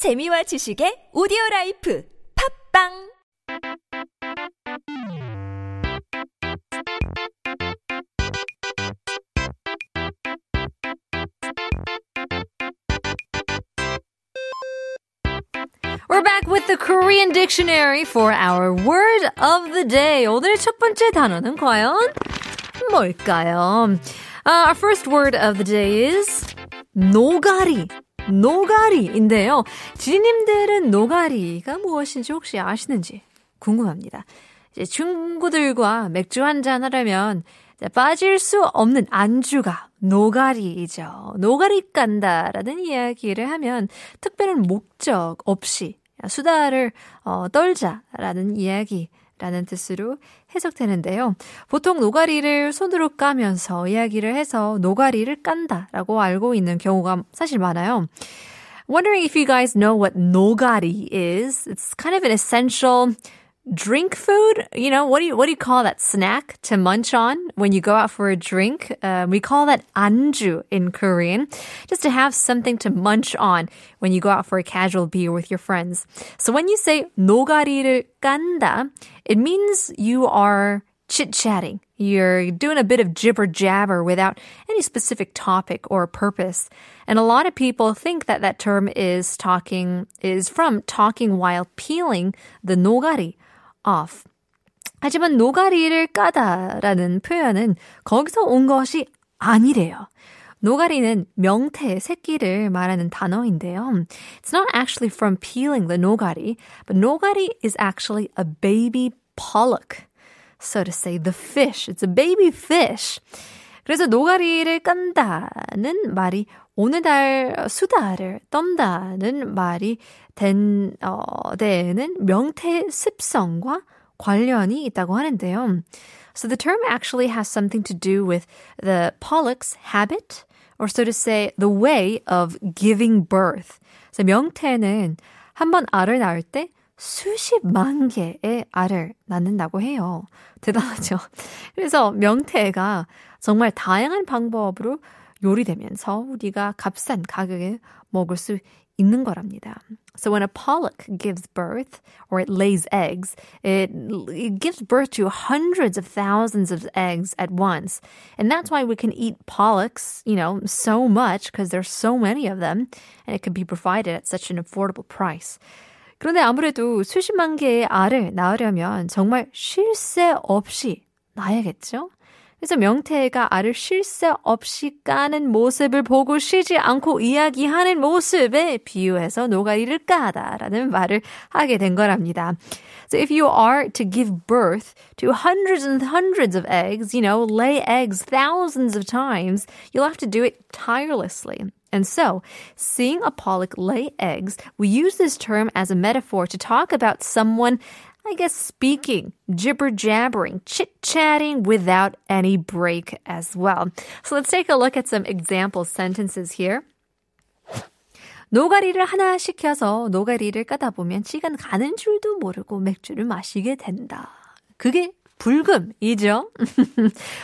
재미와 지식의 오디오 라이프 팝빵 We're back with the Korean dictionary for our word of the day. 오늘 첫 번째 단어는 과연 뭘까요? Uh, our first word of the day is 노가리. 노가리인데요. 지님들은 노가리가 무엇인지 혹시 아시는지 궁금합니다. 이제 친구들과 맥주 한잔 하려면 빠질 수 없는 안주가 노가리이죠. 노가리 깐다라는 이야기를 하면 특별한 목적 없이 수다를 어, 떨자라는 이야기 라는 뜻으로 해석되는데요. 보통 노가리를 손으로 까면서 이야기를 해서 노가리를 깐다 라고 알고 있는 경우가 사실 많아요. Wondering if you guys know what nogari is. It's kind of an essential drink food. You know, what do you, what do you call that snack to munch on when you go out for a drink? Uh, we call that anju in Korean. Just to have something to munch on when you go out for a casual beer with your friends. So when you say 노가리를 깐다, it means you are chit-chatting. You're doing a bit of jibber jabber without any specific topic or purpose. And a lot of people think that that term is talking, is from talking while peeling the nogari off. 하지만 노가리를 까다라는 표현은 거기서 온 것이 아니래요. 노가리는 명태의 새끼를 말하는 단어인데요. It's not actually from peeling the nogari, but nogari is actually a baby pollock. So to say, the fish. It's a baby fish. 그래서 노가리를 깐다는 말이 달 수다를 떤다는 말이 된, 어, 데에는 명태 습성과 관련이 있다고 하는데요. So the term actually has something to do with the pollock's habit, or so to say, the way of giving birth. 그래서 명태는 한번 알을 낳을 때 수십만 개의 알을 낳는다고 해요. 대단하죠? 그래서 명태가 정말 다양한 방법으로 요리되면서 우리가 값싼 가격에 먹을 수 있는 거랍니다. So when a pollock gives birth or it lays eggs, it, it gives birth to hundreds of thousands of eggs at once. And that's why we can eat pollocks, you know, so much because there's so many of them and it can be provided at such an affordable price. 그런데 아무래도 수십만 개의 알을 낳으려면 정말 쉴 새 없이 낳아야겠죠? 그래서 명태가 알을 쉴 새 없이 까는 모습을 보고 쉬지 않고 이야기하는 모습에 비유해서 노가리를 까다라는 말을 하게 된 거랍니다. So if you are to give birth to hundreds and hundreds of eggs, you know, lay eggs thousands of times, you'll have to do it tirelessly. And so, seeing a pollock lay eggs, we use this term as a metaphor to talk about someone, I guess, speaking, jibber jabbering, chit chatting without any break as well. So let's take a look at some example sentences here. 노가리를 하나 시켜서 노가리를 까다 보면 시간 가는 줄도 모르고 맥주를 마시게 된다. 그게 불금이죠.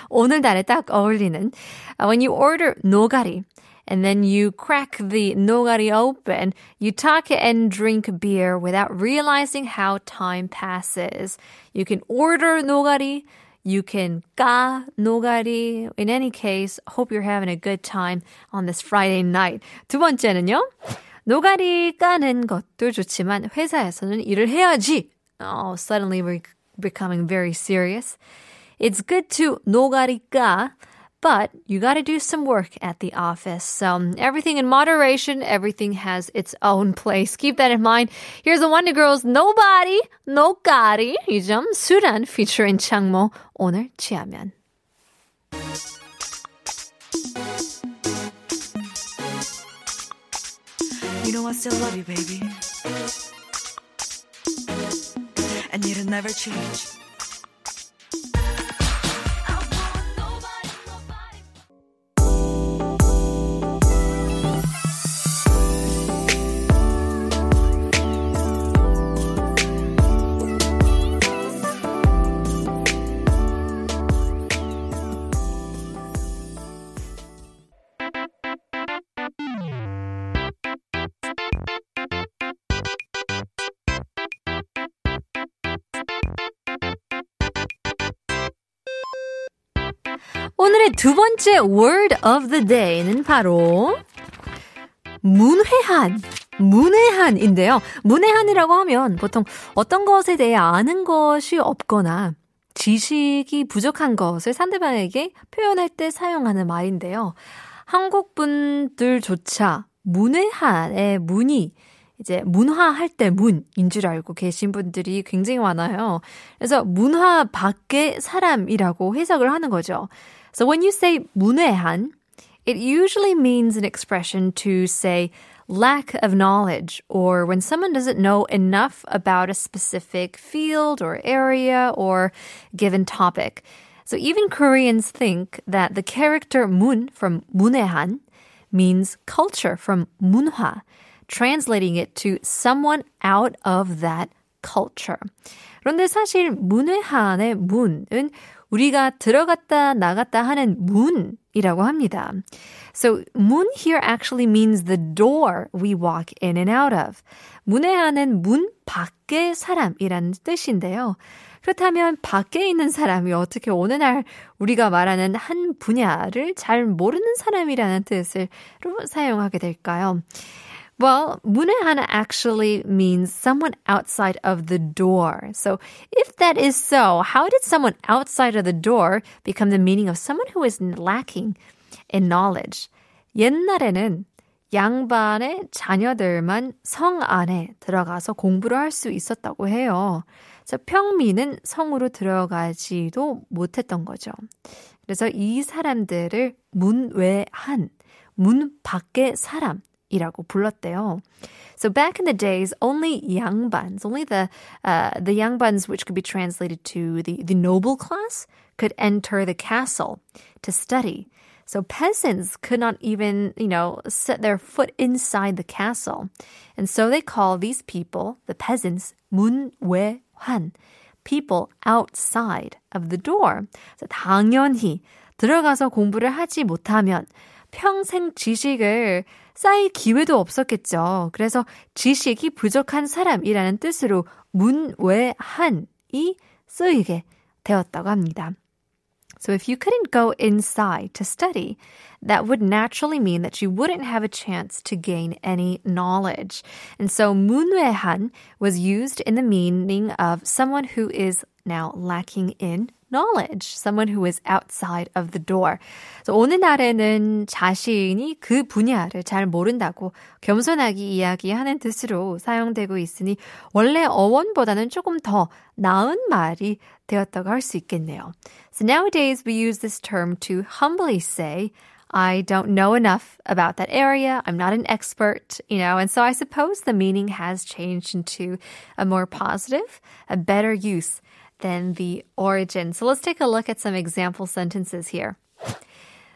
오늘날에 딱 어울리는 when you order 노가리 and then you crack the nogari open, you talk and drink beer without realizing how time passes. You can order nogari, you can ka nogari. In any case, hope you're having a good time on this Friday night. 두 번째는요. 노가리 까는 것도 좋지만 회사에서는 일을 해야지. Oh, suddenly we're becoming very serious. It's good to 노가리 까 but you got to do some work at the office. So everything in moderation, everything has its own place. Keep that in mind. Here's the Wonder Girls Nobody, Nobody. 이점 수란 featuring 창모 오늘 취하면. You know I still love you, baby. And it'll never change. 오늘의 두 번째 word of the day는 바로 문회한. 문외한인데요. 문외한이라고 하면 보통 어떤 것에 대해 아는 것이 없거나 지식이 부족한 것을 상대방에게 표현할 때 사용하는 말인데요. 한국 분들조차 문외한의 문이 이제 문화할 때 문인 줄 알고 계신 분들이 굉장히 많아요. 그래서 문화 밖의 사람이라고 해석을 하는 거죠. So when you say 문외한, it usually means an expression to say lack of knowledge or when someone doesn't know enough about a specific field or area or given topic. So even Koreans think that the character 문 from 문외한 means culture from 문화, translating it to someone out of that culture. 그런데 사실 문외한의 문은 우리가 들어갔다 나갔다 하는 문이라고 합니다. So 문 here actually means the door we walk in and out of. 문에 하는 문 밖의 사람이라는 뜻인데요. 그렇다면 밖에 있는 사람이 어떻게 어느 날 우리가 말하는 한 분야를 잘 모르는 사람이라는 뜻으로 사용하게 될까요? Well, 문외한 actually means someone outside of the door. So if that is so, how did someone outside of the door become the meaning of someone who is lacking in knowledge? 옛날에는 양반의 자녀들만 성 안에 들어가서 공부를 할 수 있었다고 해요. 그래서 평민은 성으로 들어가지도 못했던 거죠. 그래서 이 사람들을 문외한, 문 밖의 사람, 이라고 불렀대요. So back in the days, only yangbans, only the uh, the yangbans, which could be translated to the the noble class, could enter the castle to study. So peasants could not even, you know, set their foot inside the castle, and so they call these people, the peasants, 문외환, people outside of the door. So 당연히 들어가서 공부를 하지 못하면 평생 지식을 쌓일 기회도 없었겠죠. 그래서 지식이 부족한 사람이라는 뜻으로 문외한이 쓰이게 되었다고 합니다. So if you couldn't go inside to study, that would naturally mean that you wouldn't have a chance to gain any knowledge. And so 문외한 was used in the meaning of someone who is now lacking in knowledge, someone who is outside of the door. So 오늘날에는 자신이 그 분야를 잘 모른다고 겸손하게 이야기하는 뜻으로 사용되고 있으니 원래 어원보다는 조금 더 나은 말이 되었다고 할 수 있겠네요. So nowadays we use this term to humbly say I don't know enough about that area. I'm not an expert, you know, and so I suppose the meaning has changed into a more positive, a better use than the origin. So let's take a look at some example sentences here.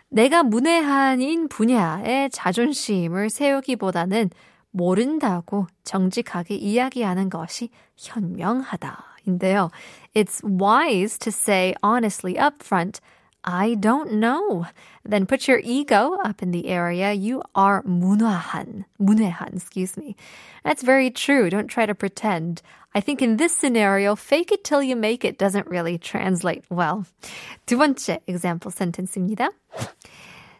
내가 문외한인 분야에 자존심을 세우기보다는 모른다고 정직하게 이야기하는 것이 현명하다. 인데요. It's wise to say honestly up front, I don't know. Then put your ego up in the area. You are 문외한. 문외한, excuse me. That's very true. Don't try to pretend. I think in this scenario, fake it till you make it doesn't really translate well. 두 번째 example sentence입니다.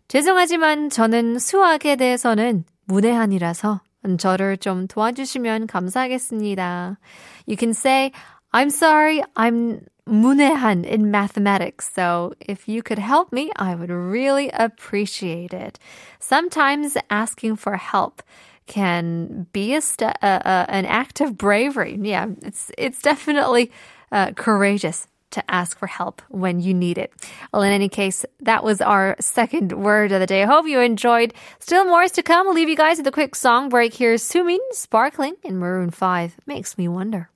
죄송하지만 저는 수학에 대해서는 문외한이라서 저를 좀 도와주시면 감사하겠습니다. You can say, I'm sorry, I'm 문외한 in mathematics. So if you could help me, I would really appreciate it. Sometimes asking for help can be a st- uh, uh, an act of bravery. Yeah, it's it's definitely uh, courageous to ask for help when you need it. Well, in any case, that was our second word of the day. I hope you enjoyed. Still more is to come. I'll leave you guys with a quick song break. Here's Sumin Sparkling in Maroon 5. Makes me wonder.